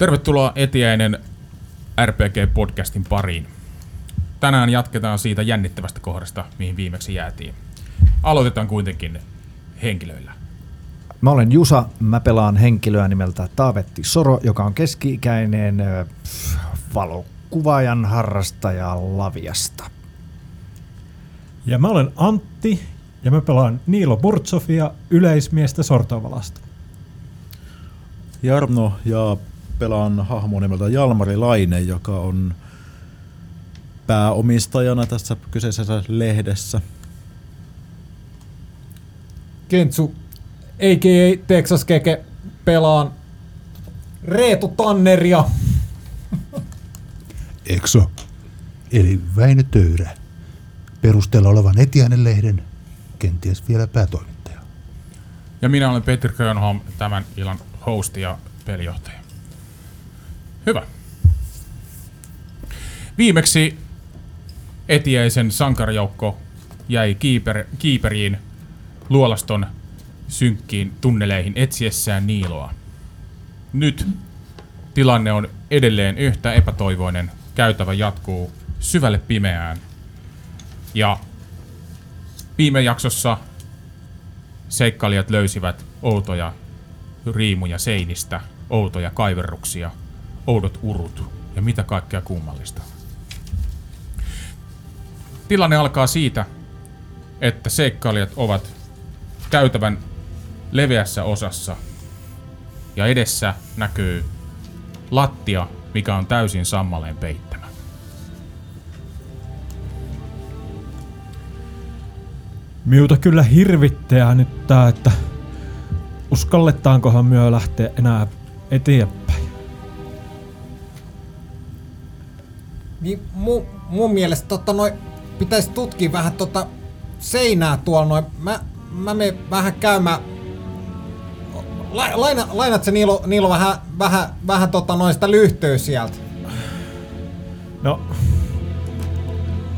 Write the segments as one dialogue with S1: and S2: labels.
S1: Tervetuloa Etiäinen RPG-podcastin pariin. Tänään jatketaan siitä jännittävästä kohdasta, mihin viimeksi jäätiin. Aloitetaan kuitenkin henkilöillä.
S2: Mä olen Jusa, mä pelaan henkilöä nimeltä Taavetti Soro, joka on keski-ikäinen valokuvaajan harrastaja Laviasta.
S3: Ja mä olen Antti, ja mä pelaan Niilo Burtsofia, yleismiestä Sortovalasta.
S4: Jarno ja pelaan hahmo nimeltä Jalmari Laine, joka on pääomistajana tässä kyseisessä lehdessä.
S5: Kentsu, a.k.a. Texas Keke, pelaan Reetu Tanneria.
S6: Exo, eli Väinö Töyrä, perusteella olevan Etiäinen lehden, kenties vielä päätoimittaja.
S1: Ja minä olen Petri Grönholm, tämän illan host ja pelijohtaja. Hyvä. Viimeksi Etiäisen sankarijoukko jäi kiiper, kiiperiin luolaston synkkiin tunneleihin etsiessään Niiloa. Nyt tilanne on edelleen yhtä epätoivoinen. Käytävä jatkuu syvälle pimeään. Ja viime jaksossa seikkailijat löysivät outoja riimuja seinistä, outoja kaiverruksia, oudot urut ja mitä kaikkea kummallista. Tilanne alkaa siitä, että seikkailijat ovat käytävän leveässä osassa ja edessä näkyy lattia, mikä on täysin sammaleen peittämä.
S3: Miuta kyllä hirvittää nyt tää, että uskalletaankohan myö lähteä enää eteenpäin.
S5: Niin mu, mun mielestä tota noin, pitäisi tutkia vähän tota seinää tuolla noin. Mä, mä menen vähän käymään. La, laina, lainat se Niilo, Niilo vähän, vähän, vähän tota noin sitä lyhtyä sieltä.
S3: No,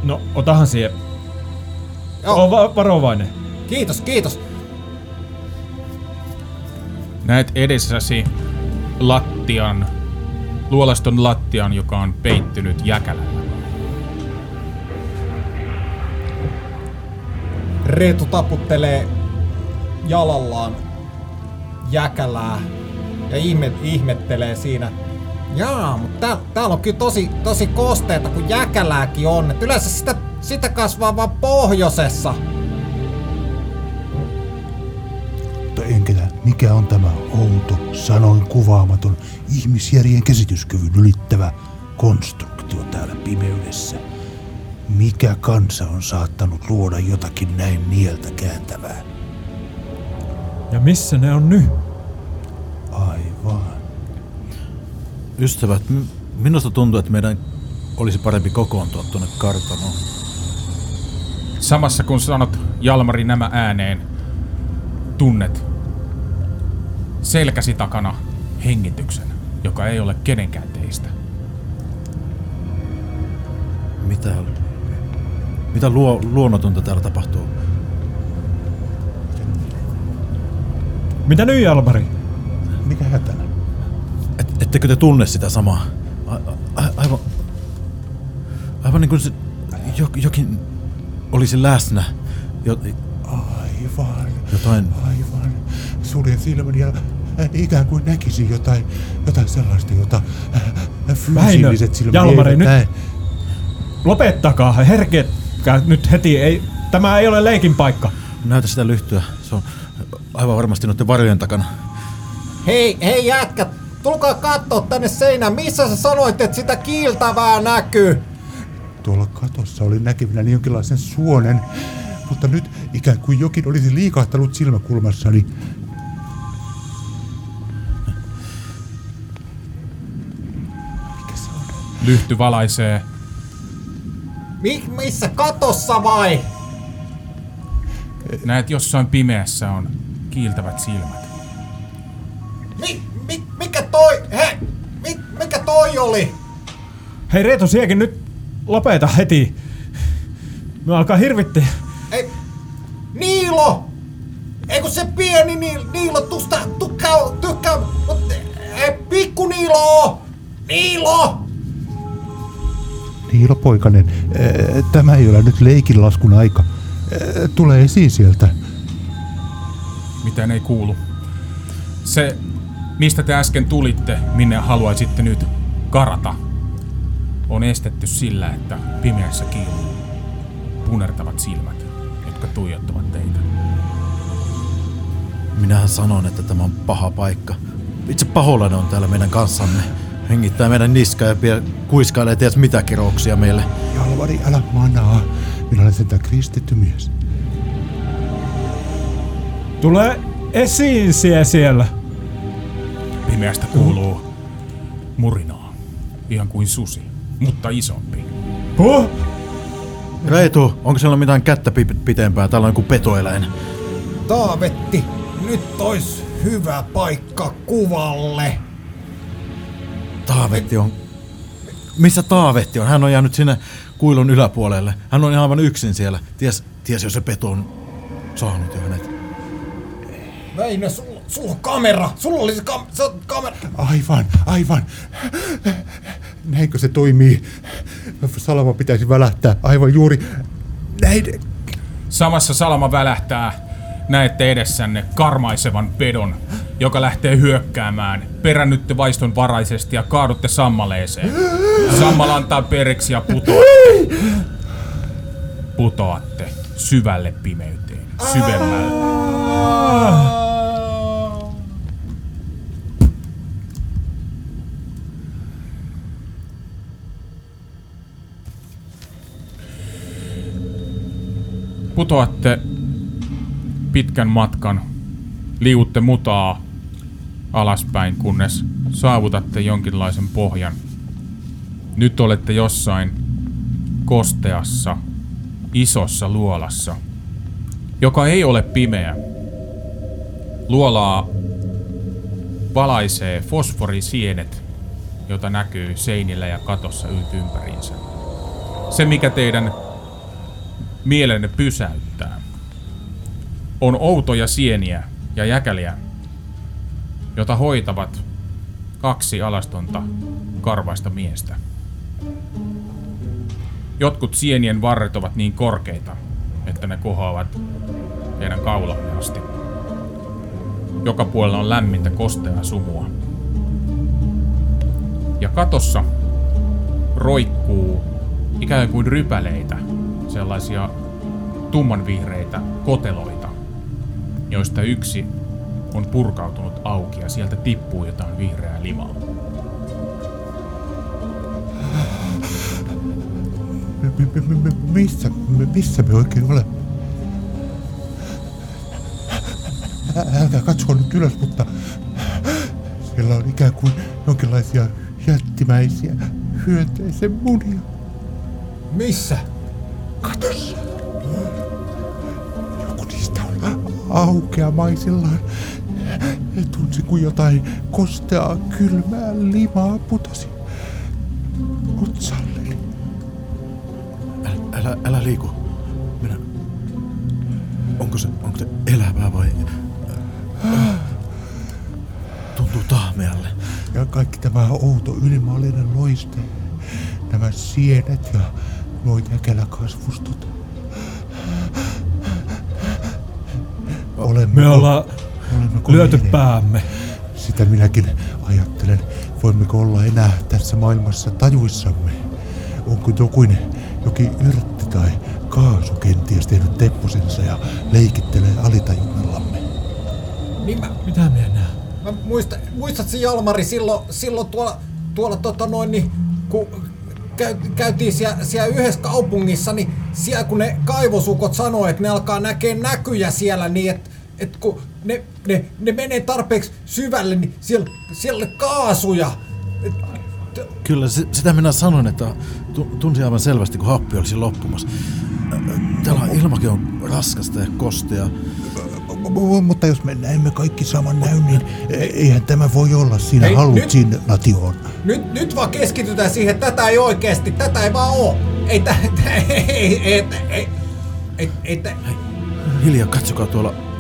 S3: no otahan siihen.
S5: Joo,
S3: Oo va- varovainen.
S5: kiitos, kiitos.
S1: Näet edessäsi lattian, luolaston lattian, joka on peittynyt jäkälällä.
S5: Reetu taputtelee jalallaan jäkälää ja ihme, ihmettelee siinä. Jaa, mutta tää, täällä on kyllä tosi, tosi kosteita, kun jäkälääkin on. Et yleensä sitä, sitä kasvaa vaan pohjoisessa.
S6: Mikä on tämä outo, sanoin kuvaamaton, ihmisjärjen käsityskyvyn ylittävä konstruktio täällä pimeydessä? Mikä kansa on saattanut luoda jotakin näin nieltä kääntävää?
S3: Ja missä ne on nyt?
S6: Aivan.
S4: Ystävät, minusta tuntuu, että meidän olisi parempi kokoontua tuonne kartanoon.
S1: Samassa kun sanot Jalmari nämä ääneen, tunnet selkäsi takana hengityksen, joka ei ole kenenkään teistä.
S4: Mitä, mitä luo, luonnotonta täällä tapahtuu?
S3: Mitä nyt Jalmari?
S6: Mikä hätänä?
S4: Et, ettekö te tunne sitä samaa? A, a, aivan, aivan niin kuin se, jo, jokin olisi läsnä. Jo,
S6: Aivan,
S4: jotain,
S6: aivan. Suljen silmäni ja ikään kuin näkisin jotain, jotain sellaista, jota äh, äh, fyysilliset
S3: Jalmari,
S6: eivät
S3: nyt-
S6: näe.
S3: Lopettakaa, herketkää nyt heti. Ei, tämä ei ole leikin paikka.
S4: näytä sitä lyhtyä. Se on aivan varmasti noiden varjojen takana.
S5: Hei, hei jätkät, tulkaa kattoo tänne seinään. Missä sä sanoit, että sitä kiiltävää näkyy?
S6: Tuolla katossa oli näkevinä jonkinlaisen suonen, mutta nyt ikään kuin jokin olisi liikahtanut silmäkulmassani. Mikä
S1: Lyhty valaisee
S5: Mi- missä katossa vai?
S1: Näet jossain pimeässä on kiiltävät silmät.
S5: Mi- mi- mikä toi? He, mi- mikä toi oli?
S3: Hei Reetu, siekin nyt lopeta heti. Me alkaa hirvittää.
S5: Ei, Niilo! Ei kun se pieni Niilo, Niilo tusta tykkää, tykkää, mutta ei, pikku Niilo Niilo! Niilo!
S6: Poikanen, eh, tämä ei ole nyt leikinlaskun aika. Eh, Tule esiin sieltä.
S1: Mitään ei kuulu. Se, mistä te äsken tulitte, minne haluaisitte nyt karata, on estetty sillä, että pimeässä kiiluu punertavat silmät, jotka tuijottavat teitä.
S4: Minähän sanon, että tämä on paha paikka. Itse paholainen on täällä meidän kanssamme. Hengittää meidän niskaa ja pie- kuiskailee ties mitä kirouksia meille.
S6: Jalvari, älä manaa. Minä olen sentään kristitty mies.
S3: Tule esiin sie siellä.
S1: Pimeästä kuuluu murinaa, ihan kuin susi, mutta isompi.
S3: Huh?
S4: Reitu, onko siellä mitään kättä pi- pitempää? Täällä on joku petoeläin.
S5: Taavetti, nyt ois hyvä paikka kuvalle.
S4: Taavetti on... Missä Taavetti on? Hän on jäänyt sinne kuilun yläpuolelle. Hän on ihan aivan yksin siellä. Ties, ties jos se peto on saanut jo hänet.
S5: Väinö, sulla, sulla on kamera! Sulla oli se, kam- se on kamera!
S6: Aivan, aivan. Näinkö se toimii? Salama pitäisi välähtää aivan juuri näin.
S1: Samassa salama välähtää. Näette edessänne karmaisevan pedon, joka lähtee hyökkäämään. Perännytte vaiston varaisesti ja kaadutte sammaleeseen. Sammala antaa periksi ja putoatte. Putoatte syvälle pimeyteen. Syvemmälle. Putoatte pitkän matkan, liuutte mutaa alaspäin, kunnes saavutatte jonkinlaisen pohjan. Nyt olette jossain kosteassa, isossa luolassa, joka ei ole pimeä. Luolaa valaisee fosforisienet, jota näkyy seinillä ja katossa ympäriinsä. Se, mikä teidän mielenne pysäyttää, on outoja sieniä ja jäkäliä, jota hoitavat kaksi alastonta karvaista miestä. Jotkut sienien varret ovat niin korkeita, että ne kohoavat teidän kaulamme asti. Joka puolella on lämmintä kosteaa sumua. Ja katossa roikkuu ikään kuin rypäleitä, sellaisia tummanvihreitä koteloita, joista yksi on purkautunut auki ja sieltä tippuu jotain vihreää limaa.
S6: Missä, missä me oikein olemme? Älkää katsoa nyt ylös, mutta siellä on ikään kuin jonkinlaisia jättimäisiä hyönteisen munia.
S5: Missä?
S6: Katossa. Aukeamaisillaan. Tunsi kuin jotain kosteaa, kylmää limaa putosi otsalleni.
S4: Älä, älä, älä liiku. Minä... Onko se, onko se elävää vai... Tuntuu tahmealle.
S6: Ja kaikki tämä outo ylimaallinen loiste, nämä sienet ja nuo jäkäläkasvustot. Olemme
S3: Me ollaan lyöty päämme.
S6: Sitä minäkin ajattelen. Voimmeko olla enää tässä maailmassa tajuissamme? Onko jokin, jokin yrtti tai kaasu kenties tehnyt tepposensa ja leikittelee alitajunnallamme?
S5: Niin mä,
S3: Mitä me enää?
S5: mä muistan, muistatko Jalmari silloin, silloin tuolla, tuolla tota noin, niin, kun käy, käytiin siellä, siellä yhdessä kaupungissa, niin siellä kun ne kaivosukot sanoo, että ne alkaa näkee näkyjä siellä niin, että et kun ne, ne, ne menee tarpeeksi syvälle, niin siellä, siellä kaasuja. Et,
S4: Kyllä, se, sitä minä sanoin, että tu- tunsin aivan selvästi, kun happi olisi loppumassa. Täällä ilmakin on raskasta ja kostea.
S6: Mutta jos me näemme kaikki saman näyn, niin e- eihän tämä voi olla siinä
S5: Hei,
S6: hallutsinaatioon.
S5: nyt, nyt vaan keskitytään siihen, että tätä ei oikeesti, tätä ei vaan oo. Ei, tä, tä, ei, ei, ei, ei, ei, ei, tä-
S4: Hiljaa, katsokaa tuolla. Ai, onko kaksi tai useampi hahmo tuolla?
S5: Onko se Taavetti siellä?
S3: Näettekö ne, tekin ne?
S6: Niiloa. Ei, ei, ei, ei, ei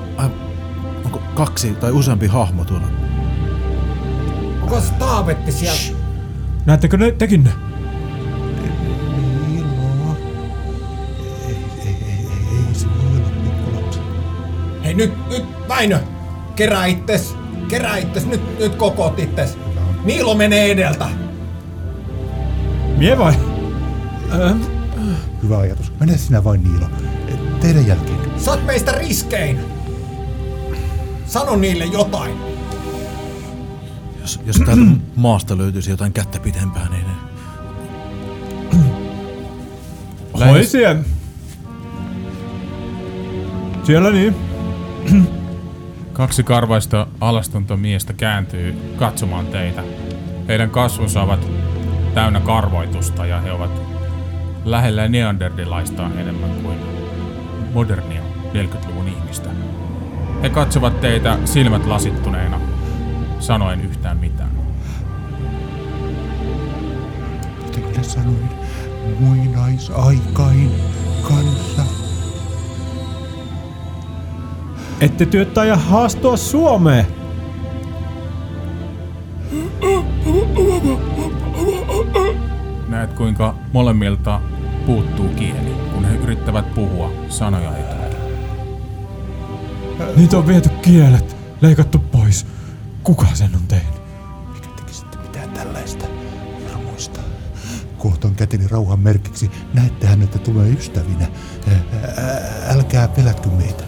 S6: se voi olla pikkulapsi.
S5: Hei nyt, nyt Väinö! Kerää itses! Kerää itses! Nyt, nyt kokoot itses! Niilo menee edeltä!
S3: Mie vai? Ähm,
S6: Hyvä ajatus. Mene sinä vain Niilo. Teidän jälkeen.
S5: Sä oot meistä riskein! Sano niille jotain!
S4: Jos, jos täältä maasta löytyisi jotain kättä pitempää, niin...
S3: hoi siellä. Siellä niin.
S1: Kaksi karvaista alastonta miestä kääntyy katsomaan teitä. Heidän kasvonsa ovat täynnä karvoitusta ja he ovat lähellä neanderdilaista enemmän kuin modernia 40-luvun ihmistä. He katsovat teitä silmät lasittuneena, sanoen yhtään mitään.
S6: Kuten minä sanoin, muinaisaikain kanssa.
S3: Ette työttää ja haastua Suomeen.
S1: Näet kuinka molemmilta puuttuu kieli, kun he yrittävät puhua sanoja ei.
S3: Niitä on viety kielet, leikattu pois. Kuka sen on tehnyt?
S6: Mikä tekisitte mitään tällaista hirmuista? Kohton käteni rauhan merkiksi. Näettehän, että tulee ystävinä. Ää, ää, Älkää pelätkö meitä.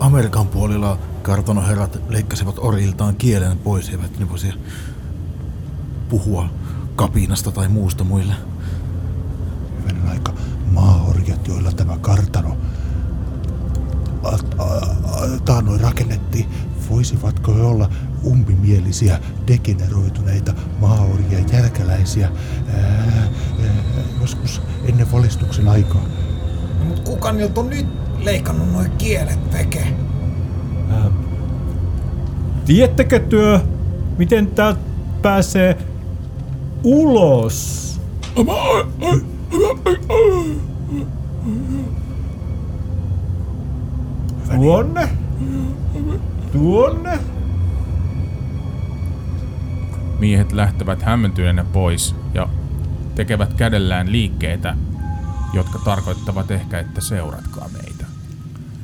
S4: Amerikan puolella kartanoherrat leikkasivat oriltaan kielen pois, eivät ne voisi puhua kapinasta tai muusta muille.
S6: Hyvänen aika maaorjat, joilla tämä kartano taannoin rakennettiin, voisivatko he olla umpimielisiä, degeneroituneita maaorjien jälkeläisiä ää, ää, joskus ennen valistuksen aikaa?
S5: No, mut kuka niiltä on nyt leikannut noin kielet veke?
S3: Tiedättekö työ, miten täältä pääsee ulos? Tuonne? Tuonne?
S1: Miehet lähtevät hämmentyneenä pois ja tekevät kädellään liikkeitä, jotka tarkoittavat ehkä, että seuratkaa meitä.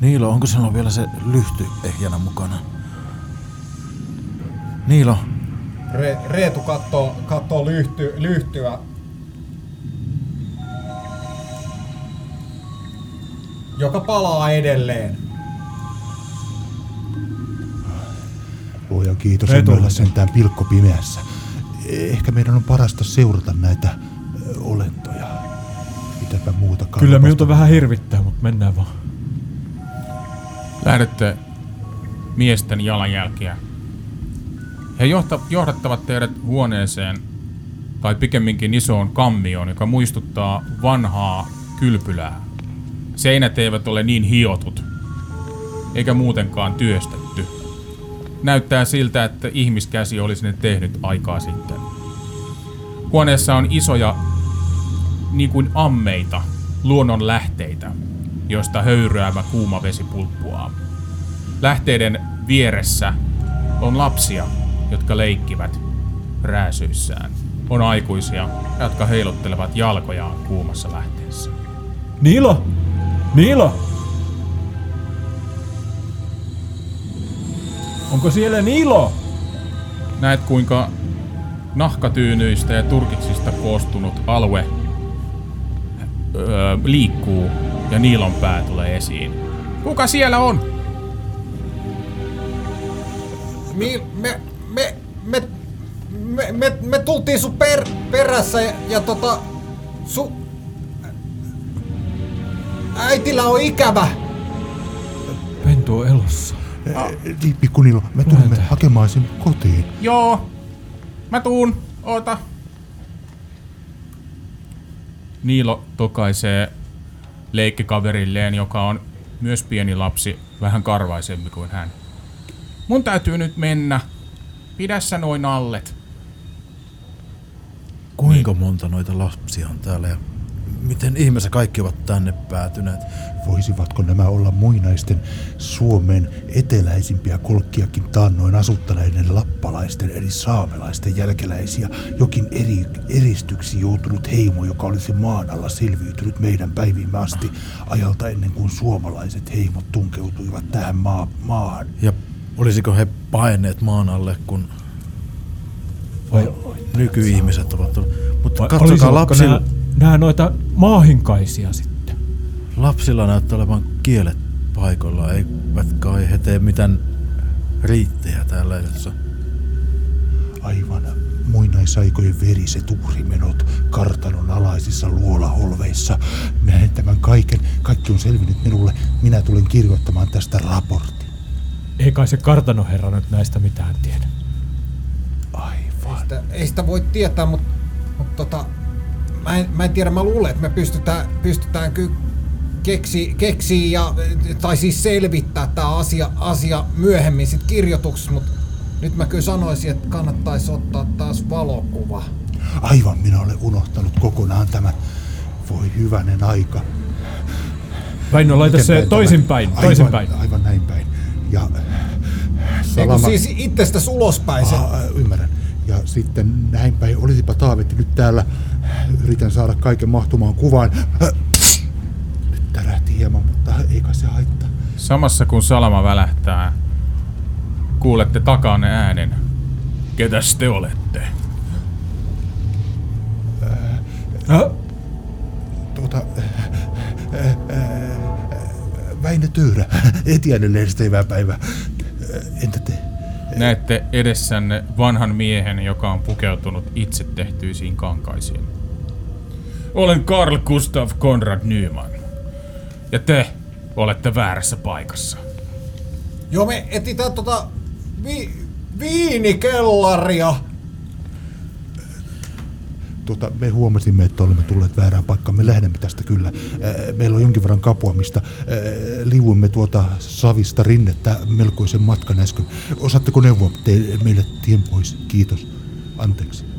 S4: Niilo, onko sinulla vielä se lyhty ehjänä mukana? Niilo,
S5: Re- Reetu kattoo, kattoo lyhty, lyhtyä. Joka palaa edelleen.
S6: Kiitos,
S3: Ei
S6: emme ole sentään pilkko pimeässä. Ehkä meidän on parasta seurata näitä olentoja. Mitäpä muuta
S3: Kyllä minulta vähän hirvittää, mutta mennään vaan.
S1: Lähdette miesten jalanjälkiä. He johta, johdattavat teidät huoneeseen, tai pikemminkin isoon kammioon, joka muistuttaa vanhaa kylpylää. Seinät eivät ole niin hiotut, eikä muutenkaan työstetty. Näyttää siltä, että ihmiskäsi olisi ne tehnyt aikaa sitten. Huoneessa on isoja, niin kuin ammeita, luonnon lähteitä, joista höyryävä kuuma vesi pulppuaa. Lähteiden vieressä on lapsia, jotka leikkivät rääsyissään. On aikuisia, jotka heiluttelevat jalkojaan kuumassa lähteessä.
S3: Niilo! Niilo! Onko siellä Niilo?
S1: Näet kuinka nahkatyynyistä ja turkiksista koostunut alue öö, liikkuu ja Niilon pää tulee esiin. Kuka siellä on?
S5: Mi, me, me, me, me, me, me tultiin sun per, perässä ja, ja tota... Su... Äitillä on ikävä.
S3: Pentu on elossa.
S6: Eh, Niin, pikku Niilo, me tulemme hakemaan sen kotiin.
S1: Joo, mä tuun, oota. Niilo tokaisee leikkikaverilleen, joka on myös pieni lapsi, vähän karvaisempi kuin hän. Mun täytyy nyt mennä. Pidä sä noin allet.
S4: kuinka monta noita lapsia on täällä ja miten ihmeessä kaikki ovat tänne päätyneet?
S6: Voisivatko nämä olla muinaisten Suomen eteläisimpiä kolkkiakin taannoin asuttaneiden lappalaisten eli saamelaisten jälkeläisiä? Jokin eri, eristyksi joutunut heimo, joka olisi maan alla selviytynyt meidän päivimme asti ajalta ennen kuin suomalaiset heimot tunkeutuivat tähän maa, maahan.
S4: Ja olisiko he paineet maan alle, kun
S3: Vai,
S4: nykyihmiset ovat tulleet? Mutta katsokaa,
S3: nämä, nämä noita maahinkaisia sitten?
S4: lapsilla näyttää olevan kielet paikoilla. Eivät kai he tee mitään riittejä täällä, jossa
S6: Aivan muinaisaikojen veriset uhrimenot kartanon alaisissa luolaholveissa. Näen tämän kaiken. Kaikki on selvinnyt minulle. Minä tulen kirjoittamaan tästä raportin.
S3: Ei kai se kartanoherra nyt näistä mitään tiedä.
S6: Aivan.
S5: Sitä, ei sitä voi tietää, mutta mut tota, mä, en, mä en tiedä, mä luulen, että me pystytään, pystytään kyllä keksi, keksii ja, tai siis selvittää tämä asia, asia myöhemmin sit kirjoituksessa, mutta nyt mä kyllä sanoisin, että kannattaisi ottaa taas valokuva.
S6: Aivan, minä olen unohtanut kokonaan tämän. Voi hyvänen aika.
S3: Väinö, laita se
S6: päin tämä-
S3: toisinpäin,
S6: aivan,
S3: toisinpäin.
S6: Aivan näin päin. Ja salama...
S5: siis itsestäsi ulospäin se.
S6: Ah, ymmärrän. Ja sitten näin päin, olisipa Taavetti nyt täällä. Yritän saada kaiken mahtumaan kuvaan. Nyt tärähti hieman, mutta ei kai se haittaa.
S1: Samassa kun salama välähtää, kuulette takanne äänen. Ketäs te olette?
S3: Äh,
S6: Tuota, Väinö Tyyrä, Etiäinen lehdestä hyvää päivää. Entä te?
S1: Näette edessänne vanhan miehen, joka on pukeutunut itse tehtyisiin kankaisiin. Olen Karl Gustav Konrad Nyman. Ja te olette väärässä paikassa.
S5: Joo, me etsitään tota vi, viinikellaria.
S6: Tuota, me huomasimme, että olemme tulleet väärään paikkaan. Me lähdemme tästä kyllä. Meillä on jonkin verran kapuamista. Liuimme tuota savista rinnettä melkoisen matkan äsken. Osaatteko neuvoa te, meille tien pois? Kiitos. Anteeksi.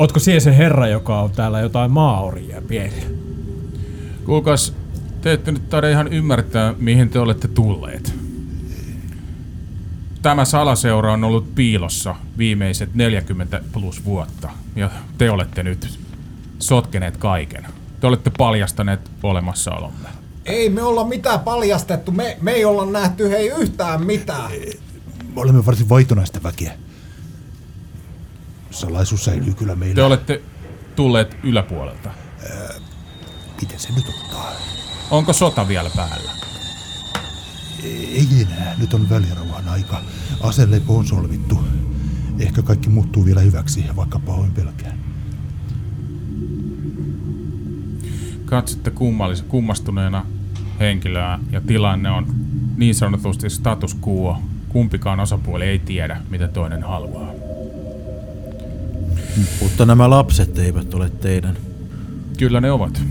S3: Ootko siellä se herra, joka on täällä jotain maaoria pieniä?
S1: Kuulkaas, te ette nyt taida ihan ymmärtää, mihin te olette tulleet. Tämä salaseura on ollut piilossa viimeiset 40 plus vuotta, ja te olette nyt sotkeneet kaiken. Te olette paljastaneet olemassaolomme.
S5: Ei me olla mitään paljastettu, me, me ei olla nähty hei yhtään mitään.
S6: Me olemme varsin vaitonaista väkeä. Salaisuus säilyy kyllä meillä.
S1: Te olette tulleet yläpuolelta.
S6: Miten se nyt ottaa?
S1: Onko sota vielä päällä?
S6: Ei enää. Nyt on välirauhan aika. Aselepo on solvittu. Ehkä kaikki muuttuu vielä hyväksi, vaikka pahoin pelkään.
S1: Katsotte kummallis- kummastuneena henkilöä ja tilanne on niin sanotusti status quo. Kumpikaan osapuoli ei tiedä, mitä toinen haluaa.
S4: Mutta nämä lapset eivät ole teidän.
S1: Kyllä ne ovat.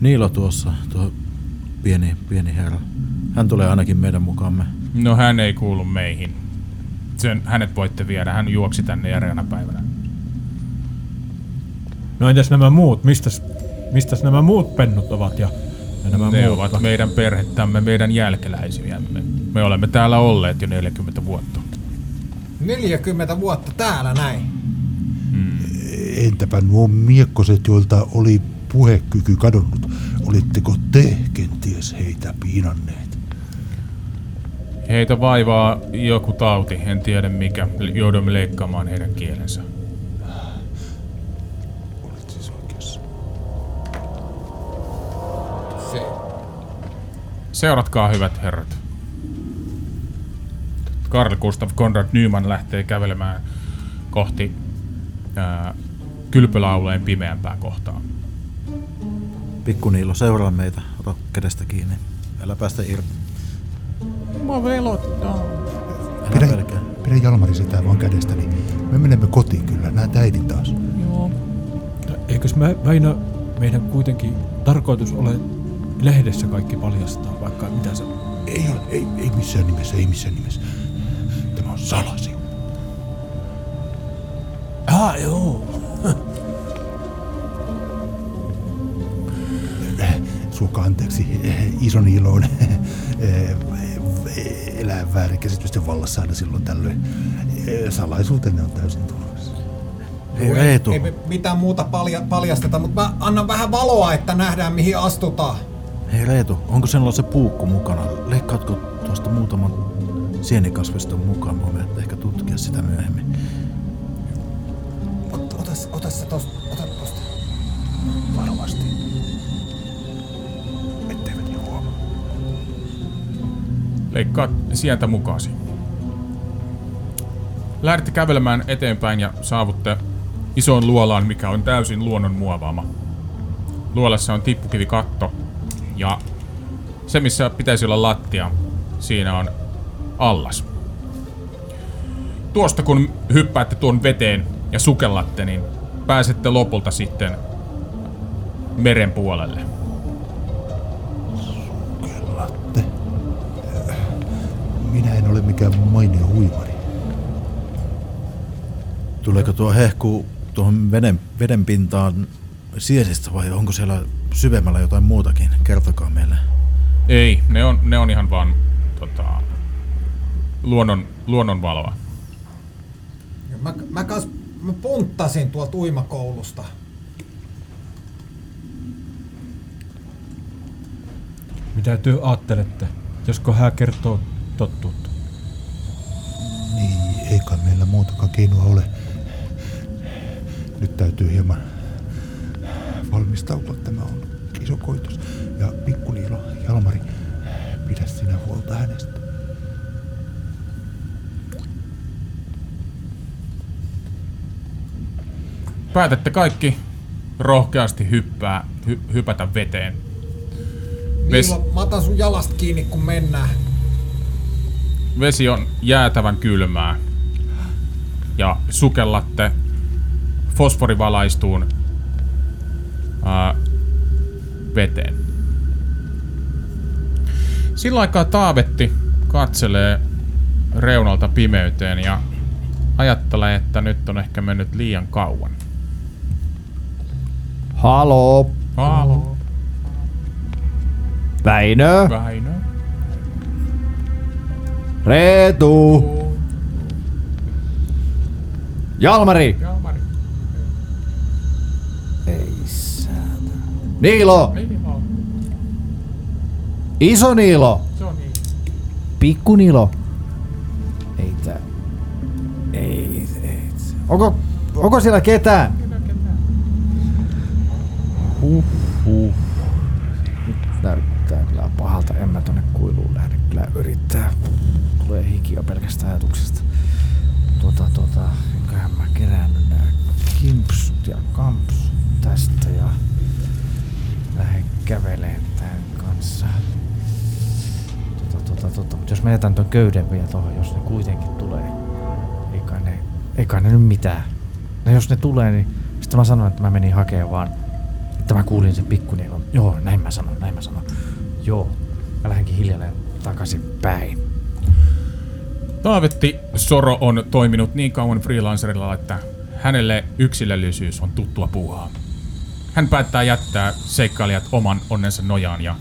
S4: Niilo tuossa, tuo pieni, pieni herra. Hän tulee ainakin meidän mukamme.
S1: No hän ei kuulu meihin. Sen hänet voitte viedä. Hän juoksi tänne järeänä päivänä.
S3: No entäs nämä muut? Mistäs, mistäs nämä muut pennut ovat ja, ja nämä
S1: Ne
S3: muut?
S1: ovat meidän perhettämme, meidän jälkeläisiämme. Me olemme täällä olleet jo 40 vuotta.
S5: 40 vuotta täällä näin.
S6: Entäpä nuo miekkoset, joilta oli puhekyky kadonnut? Olitteko te kenties heitä piinanneet?
S1: Heitä vaivaa joku tauti, en tiedä mikä. Joudumme leikkaamaan heidän kielensä.
S6: Olet siis oikeassa.
S5: Se.
S1: Seuratkaa hyvät herrat. Karl Gustav Konrad Nyman lähtee kävelemään kohti ää, kylpylaulujen pimeämpää kohtaa.
S4: Pikku Niilo, seuraa meitä. Ota kädestä kiinni. Älä päästä irti.
S1: Mua velottaa.
S4: Älä
S6: Pidä,
S4: pelkää.
S6: pidä Jalmari sitä vaan kädestäni. Me menemme kotiin kyllä. Näet äidin taas.
S3: Eikös mä, Väinö, meidän kuitenkin tarkoitus ole lehdessä kaikki paljastaa, vaikka mitä se...
S6: Ei ole, ei, ei missään nimessä, ei missään nimessä. Tämä on salasi.
S3: Ah, joo.
S6: Suokaa anteeksi, ison iloon elää väärinkäsitysten vallassa aina silloin tällöin. Salaisuutenne on täysin turvassa.
S4: Hei Reetu,
S5: Ei me mitään muuta palja, paljasteta, mutta mä annan vähän valoa, että nähdään mihin astutaan.
S4: hei Reetu, onko sinulla se puukko mukana? Leikkaatko tuosta muutaman sienikasviston mukaan? Voimme ehkä tutkia sitä myöhemmin.
S5: Ot, ota, se- ota se tosta, ota tosta.
S6: Varovasti.
S1: Leikkaat sieltä mukaasi. Lähdette kävelemään eteenpäin ja saavutte isoon luolaan, mikä on täysin luonnon muovaama. Luolassa on tippukivikatto ja se, missä pitäisi olla lattia, siinä on allas. Tuosta kun hyppäätte tuon veteen ja sukellatte, niin pääsette lopulta sitten meren puolelle.
S6: Ole mikään mainio huimari.
S4: Tuleeko tuo hehku tuohon veden, veden pintaan siesistä vai onko siellä syvemmällä jotain muutakin? Kertokaa meille.
S1: Ei, ne on, ne on ihan vaan tota, luonnon, luonnonvaloa.
S5: Mä, mä kans mä punttasin tuolta uimakoulusta.
S3: Mitä työ ajattelette, josko hän kertoo totuutta?
S6: Niin, ei kai meillä muutakaan keinoa ole. Nyt täytyy hieman valmistautua. Tämä on iso koitos. Ja pikku Niilo, Jalmari, pidä sinä huolta hänestä.
S1: Päätätte kaikki rohkeasti hyppää, hy, hypätä veteen. Ves,
S5: Niilo, mä otan sun jalasta kiinni kun mennään.
S1: Vesi on jäätävän kylmää. Ja sukellatte fosforivalaistuun ää, veteen. Sillä aikaa Taavetti katselee reunalta pimeyteen ja ajattelee, että nyt on ehkä mennyt liian kauan.
S2: Halo,
S1: Halo.
S2: Väinö,
S1: Väinö.
S2: Reetu, Jalmari.
S1: Jalmari.
S2: Ei saata. Niilo,
S1: oo.
S2: iso Niilo,
S1: niin.
S2: pikku Niilo. Ei tää. Ei, ei. Onko, onko siellä ketään? Huh, huh. Nyt näyttää kyllä pahalta. En mä tonne kuiluun lähde kyllä yrittää. Pelkästään ajatuksesta. Tota, tota, enköhän mä kerään nyt nää kimpsut ja kampsut tästä ja lähden käveleen tän kanssa. Tota, tota, tota. Mut jos mä jätän ton köyden vielä tohon, jos ne kuitenkin tulee. Ei kai ne, ei kai ne nyt mitään. No jos ne tulee, niin sitten mä sanon, että mä menin hakemaan vaan, että mä kuulin sen pikkunielon. Joo, näin mä sanon, näin mä sanon. Joo, mä lähdenkin hiljalleen takaisin päin.
S1: Taavetti Soro on toiminut niin kauan freelancerilla, että hänelle yksilöllisyys on tuttua puuhaa. Hän päättää jättää seikkailijat oman onnensa nojaan ja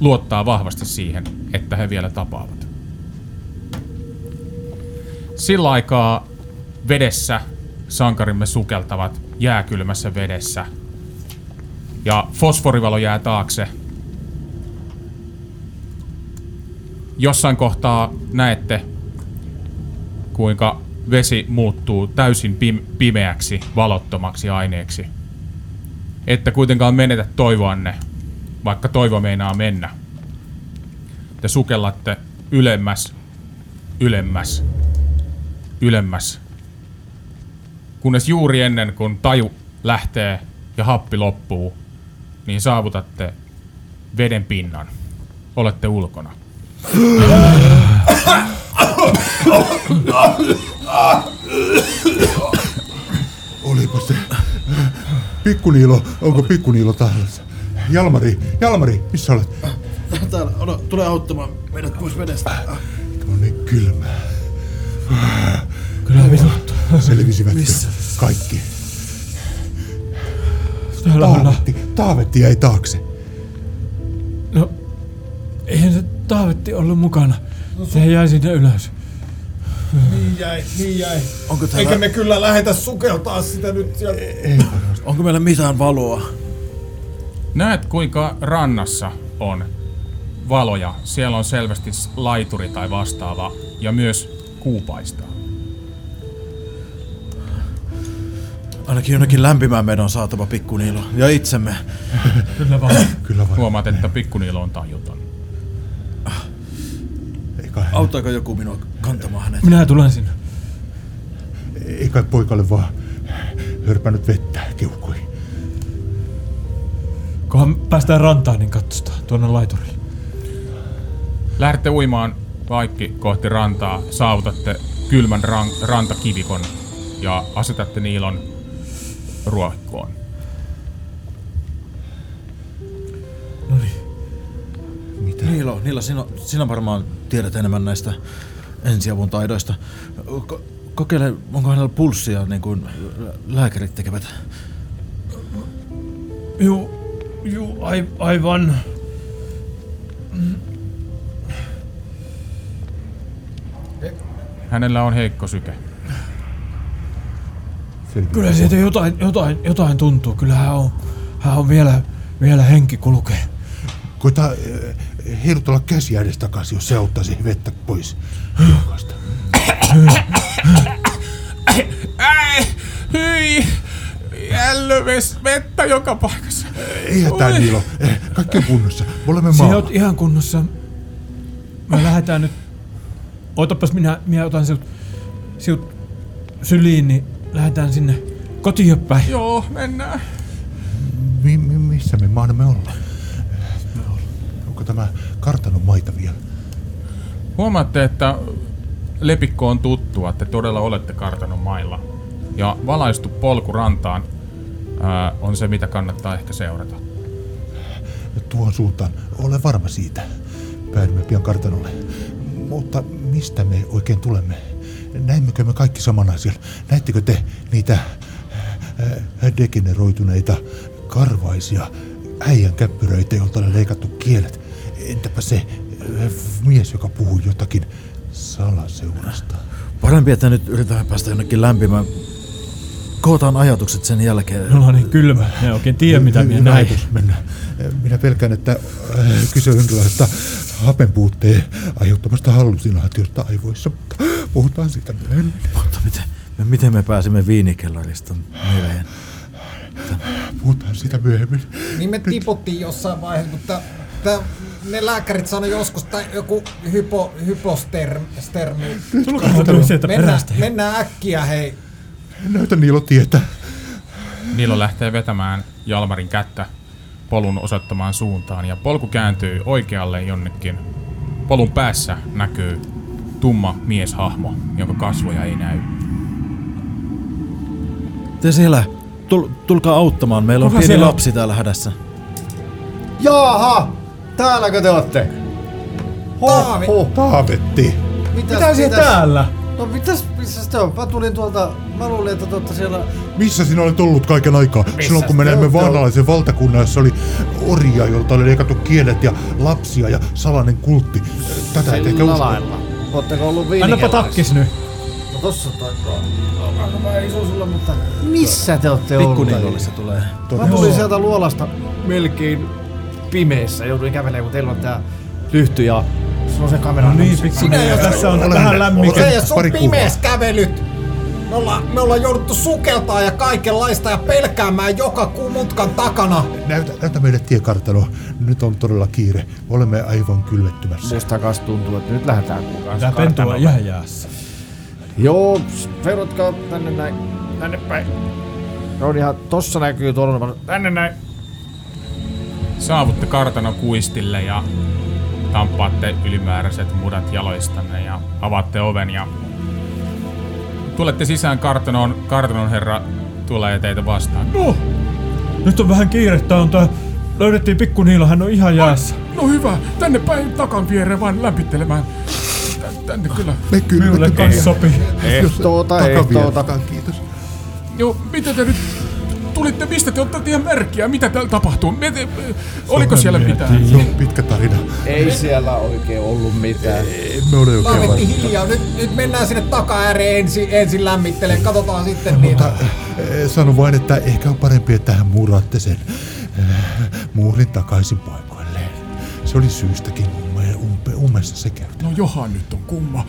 S1: luottaa vahvasti siihen, että he vielä tapaavat. Sillä aikaa vedessä sankarimme sukeltavat jääkylmässä vedessä. Ja fosforivalo jää taakse. Jossain kohtaa näette, kuinka vesi muuttuu täysin pim- pimeäksi, valottomaksi aineeksi. Että kuitenkaan menetä toivoanne, vaikka toivo meinaa mennä. Te sukellatte ylemmäs, ylemmäs, ylemmäs. Kunnes juuri ennen kuin taju lähtee ja happi loppuu, niin saavutatte veden pinnan. Olette ulkona.
S6: Olipa se. Pikkuniilo, onko Pikkuniilo tahdassa? Jalmari, Jalmari, missä olet?
S4: Täällä, odo, tule auttamaan meidät pois vedestä.
S6: Tämä on niin kylmää.
S3: Kyllä vituttaa.
S6: Selvisivätkö kaikki?
S3: Täällä on
S6: Taavetti, Taavetti jäi taakse.
S3: eihän se Taavetti ollut mukana. Se jäi sinne ylös.
S5: Niin jäi, niin jäi.
S4: Onko, täällä,
S5: Eikä me kyllä lähetä sukeltaa sitä nyt sieltä.
S4: onko meillä mitään valoa?
S1: Näet kuinka rannassa on valoja. Siellä on selvästi laituri tai vastaava ja myös kuupaistaa.
S4: Ainakin jonnekin lämpimään meidän on saatava pikkuniilo. Ja itsemme.
S3: Kyllä vaan.
S6: Kyllä vai.
S1: Huomaat, että pikkuniilo on tajuton.
S6: Kai,
S4: Auttaako joku minua kantamaan hänet?
S3: Minä tulen sinne.
S6: ei kai poikalle vaan hörpännyt vettä keuhkoihin.
S3: Kunhan päästään rantaan, niin katsotaan tuonne laiturille.
S1: Lähdette uimaan kaikki kohti rantaa, saavutatte kylmän ran- rantakivikon ja asetatte Niilon ruohikkoon.
S4: Niilo, Niilo sinä, sinä varmaan tiedät enemmän näistä ensiavun taidoista. Ko- kokeile, onko hänellä pulssia niin kuin lääkärit tekevät.
S3: Juu, juu, ai, aivan.
S1: Hänellä on heikko syke.
S3: Kyllä siitä jotain, jotain, jotain tuntuu. Kyllä hän on, hän on vielä, vielä henki kulkee.
S6: Koita äh, heilutella käsiä edes takaisin, jos se auttaisi vettä pois keuhkoista.
S1: Äi, hyi! Jällöves vettä joka paikassa.
S6: Ei hätää
S1: Oi.
S6: Niilo, Eh, kaikki on kunnossa. Me olemme
S3: Sinä
S6: maalla.
S3: oot ihan kunnossa. Me lähdetään nyt. Otapas minä, minä otan sinut, sinut syliin, niin lähdetään sinne kotiin päin.
S1: Joo, mennään.
S6: Mi- mi- missä me mahdamme olla? Onko tämä kartanon maita vielä?
S1: Huomaatte, että lepikko on tuttua, te todella olette kartanon mailla. Ja valaistu polku rantaan ää, on se, mitä kannattaa ehkä seurata.
S6: Tuohon suuntaan. Olen varma siitä. Päädymme pian kartanolle. Mutta mistä me oikein tulemme? Näimmekö me kaikki samana siellä? Näittekö te niitä degeneroituneita karvaisia äijän käppyröitä, joilta on leikattu kielet? Entäpä se äh, mies, joka puhuu jotakin salaseurasta?
S4: Parempi, että nyt yritetään päästä jonnekin lämpimään. Kootaan ajatukset sen jälkeen.
S3: On niin kylmä. En oikein tiedä, mitä minä näin.
S6: mennä. Minä pelkään, että äh, kyse on jonkinlaisesta hapenpuutteen aiheuttamasta hallusinaatiosta aivoissa, mutta puhutaan siitä myöhemmin.
S4: Mutta miten, miten me pääsimme viinikellarista mereen?
S6: Puhutaan siitä myöhemmin.
S5: Niin me tiputtiin jossain vaiheessa, mutta tää, ne lääkärit sanoi joskus, että joku hypo, hypostermi. Mennään, mennään äkkiä, hei.
S6: Näytä Niilo tietä.
S1: Niilo lähtee vetämään Jalmarin kättä polun osoittamaan suuntaan ja polku kääntyy oikealle jonnekin. Polun päässä näkyy tumma mieshahmo, jonka kasvoja ei näy.
S4: Te siellä, tul, tulkaa auttamaan. Meillä on
S3: Kuka
S4: pieni
S3: siellä
S4: lapsi täällä hädässä.
S2: Jaaha! Täälläkö te olette?
S5: Taavi.
S6: Taavetti.
S2: Mitäs,
S3: Mitä siellä täällä?
S2: No mitäs, missä te on? Mä tulin tuolta, mä luulin, että te olette siellä...
S6: Missä sinä olet ollut kaiken aikaa? Silloin kun me näimme vaanalaisen valtakunnan, jossa oli orjia, joilta oli leikattu kielet ja lapsia ja salainen kultti. Tätä et ehkä usko.
S2: lailla. Ootteko ollut
S3: Annapa takkis nyt.
S2: No tossa. Onko mä iso sulla, mutta... Missä te olette ollut?
S4: Se tulee.
S2: Mä tulin sieltä luolasta melkein pimeessä. Jouduin kävelemään, kun teillä on tää lyhty ja sulla on se kamera.
S3: No niin, pikkuinen.
S5: Sinä,
S3: Tässä on vähän lämmin.
S5: Se ja sun
S6: pari kuvaa.
S5: pimeäs kävelyt. Me ollaan, me ollaan jouduttu sukeltaa ja kaikenlaista ja pelkäämään joka ku- mutkan takana.
S6: Näytä, näytä meille tiekartano. Nyt on todella kiire. Olemme aivan kylvettymässä.
S2: Musta kas tuntuu, että nyt lähdetään kukaan.
S3: Tää pentu on ihan jäässä.
S2: Joo, verotkaa tänne näin. Tänne päin. Ne on ihan, tossa näkyy tuolla. Tänne näin.
S1: Saavutte kartanon kuistille ja tamppaatte ylimääräiset mudat jaloistanne ja avaatte oven ja tulette sisään kartanoon. Kartanon herra tulee teitä vastaan.
S3: No! Nyt on vähän kiirettä, on tää... Löydettiin pikku Niilo, hän on ihan jäässä.
S1: No hyvä, tänne päin takan viereen vaan lämpittelemään. Tän- Tänne kyllä.
S6: Me kyllä.
S3: Minulle kanssa sopii.
S2: Ehtoota, ehtoota.
S6: Kiitos.
S1: Joo, mitä te nyt tulitte? Mistä te ottatte ihan merkkiä? Mitä täällä tapahtuu? Me, te, oliko siellä mitään?
S6: Se on pitkä tarina.
S2: Ei siellä oikein ollut mitään.
S6: Emme ole oikein
S5: Taavetti
S6: varma.
S5: hiljaa, nyt, nyt mennään sinne takaääreen ensin, ensin lämmittelee, katsotaan sitten niitä.
S6: Eh, Sano vain, että ehkä on parempi, että hän muraatte sen eh, muurin takaisin paikoilleen. Se oli syystäkin umme, umpe, ummessa se käytä.
S1: No johan nyt on kumma.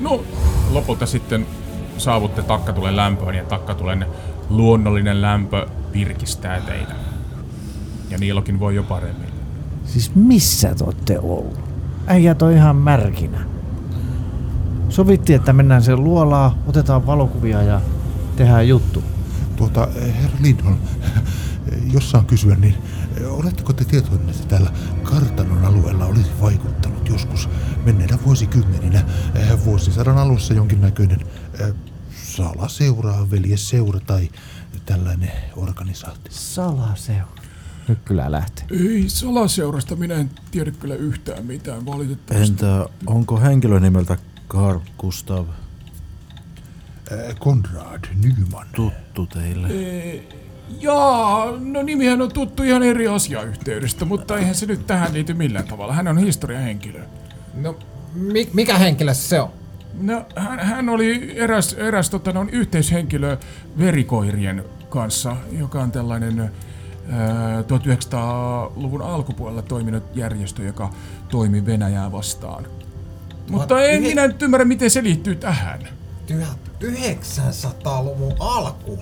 S1: No, lopulta sitten saavutte takkatulen lämpöön ja takkatulen luonnollinen lämpö virkistää teitä. Ja niillokin voi jo paremmin.
S2: Siis missä te ootte ollut? Äijät on ihan märkinä. Sovittiin, että mennään sen luolaa, otetaan valokuvia ja tehdään juttu.
S6: Tuota, eh, herra Lindholm, jos saan kysyä, niin eh, oletteko te tietoinen, että täällä kartanon alueella olisi vaikuttanut joskus menneinä vuosikymmeninä eh, vuosisadan alussa jonkinnäköinen eh, salaseura, veljesseura tai tällainen organisaatio?
S2: Salaseura. Nyt kyllä lähtee.
S1: Ei salaseurasta minä en tiedä kyllä yhtään mitään valitettavasti.
S4: Entä onko henkilö nimeltä Carl Gustav
S6: Eh, Konrad Nyman.
S4: tuttu teille?
S1: Jaa, no nimihän on tuttu ihan eri asiayhteydestä, mutta eihän se nyt tähän liity millään tavalla. Hän on historiahenkilö.
S5: No, mi, mikä henkilö se on?
S1: No, hän, hän oli eräs, eräs tota, no, yhteyshenkilö verikoirien kanssa, joka on tällainen ää, 1900-luvun alkupuolella toiminut järjestö, joka toimi Venäjää vastaan. Mutta en minä nyt ymmärrä, miten se liittyy tähän.
S5: 1900-luvun alku.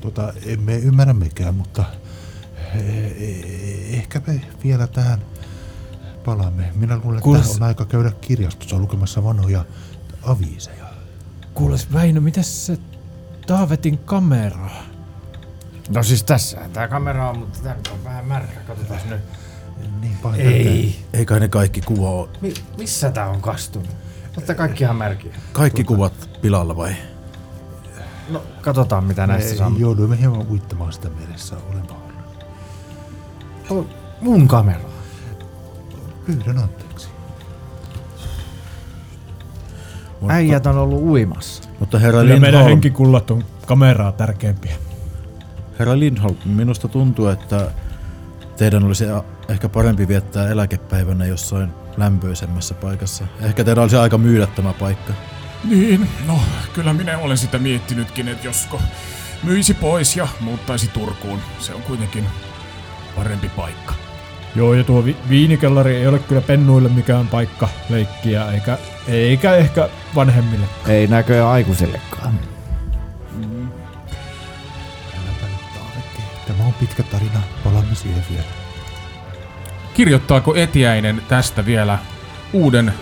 S6: Tota, emme ymmärrä mikään, mutta eh, eh, ehkä me vielä tähän palaamme. Minä luulen, että
S3: Kuules-
S6: on aika käydä kirjastossa lukemassa vanhoja aviiseja.
S3: Kuules Väinö, mitäs se Taavetin kamera?
S2: No siis tässä tää kamera on, mutta tää nyt on vähän märkä. Katsotaan nyt.
S6: Niin pahoin
S2: Ei.
S4: Ei kai ne kaikki kuva ole.
S2: Mi- missä tää on kastunut? Mutta kaikki ihan märkiä.
S4: Kaikki kuvat pilalla vai?
S2: No, katsotaan mitä näistä
S6: Me
S2: saa.
S6: jouduimme hieman uittamaan sitä meressä, olen pahoillani.
S2: On mun kamera.
S6: Pyydän anteeksi.
S2: Äijät on ollut uimassa.
S4: Mutta herra
S3: Kyllä meidän
S4: Lindholm,
S3: henkikullat on kameraa tärkeämpiä.
S4: herra Lindholm, minusta tuntuu, että teidän olisi ehkä parempi viettää eläkepäivänä jossain lämpöisemmässä paikassa. Ehkä teidän olisi aika myydä tämä paikka.
S1: Niin, no kyllä minä olen sitä miettinytkin, että josko myisi pois ja muuttaisi Turkuun. Se on kuitenkin parempi paikka.
S3: Joo, ja tuo vi- viinikellari ei ole kyllä pennuille mikään paikka leikkiä, eikä, eikä ehkä vanhemmille.
S2: Ei näköjään aikuisillekaan.
S6: Nyt Taavetti. Tämä on pitkä tarina, palaamme siihen vielä.
S1: Kirjoittaako Etiäinen tästä vielä uuden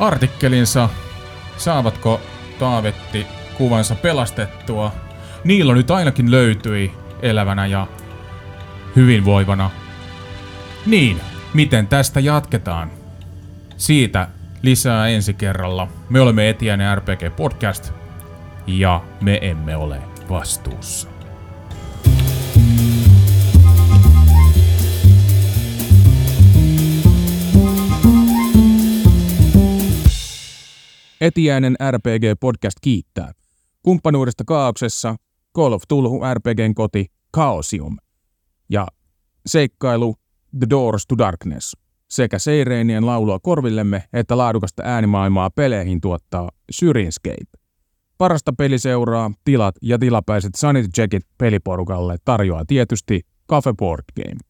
S1: artikkelinsa? Saavatko Taavetti kuvansa pelastettua? Niilo nyt ainakin löytyi elävänä ja hyvinvoivana. Niin, miten tästä jatketaan? Siitä lisää ensi kerralla. Me olemme Etiäinen RPG Podcast ja me emme ole vastuussa. Etiäinen RPG-podcast kiittää. Kumppanuudesta kaauksessa Call of Tulhu RPGn koti Chaosium ja seikkailu The Doors to Darkness sekä seireenien laulua korvillemme että laadukasta äänimaailmaa peleihin tuottaa Syrinscape. Parasta peliseuraa, tilat ja tilapäiset sanity checkit peliporukalle tarjoaa tietysti Cafe Board Game.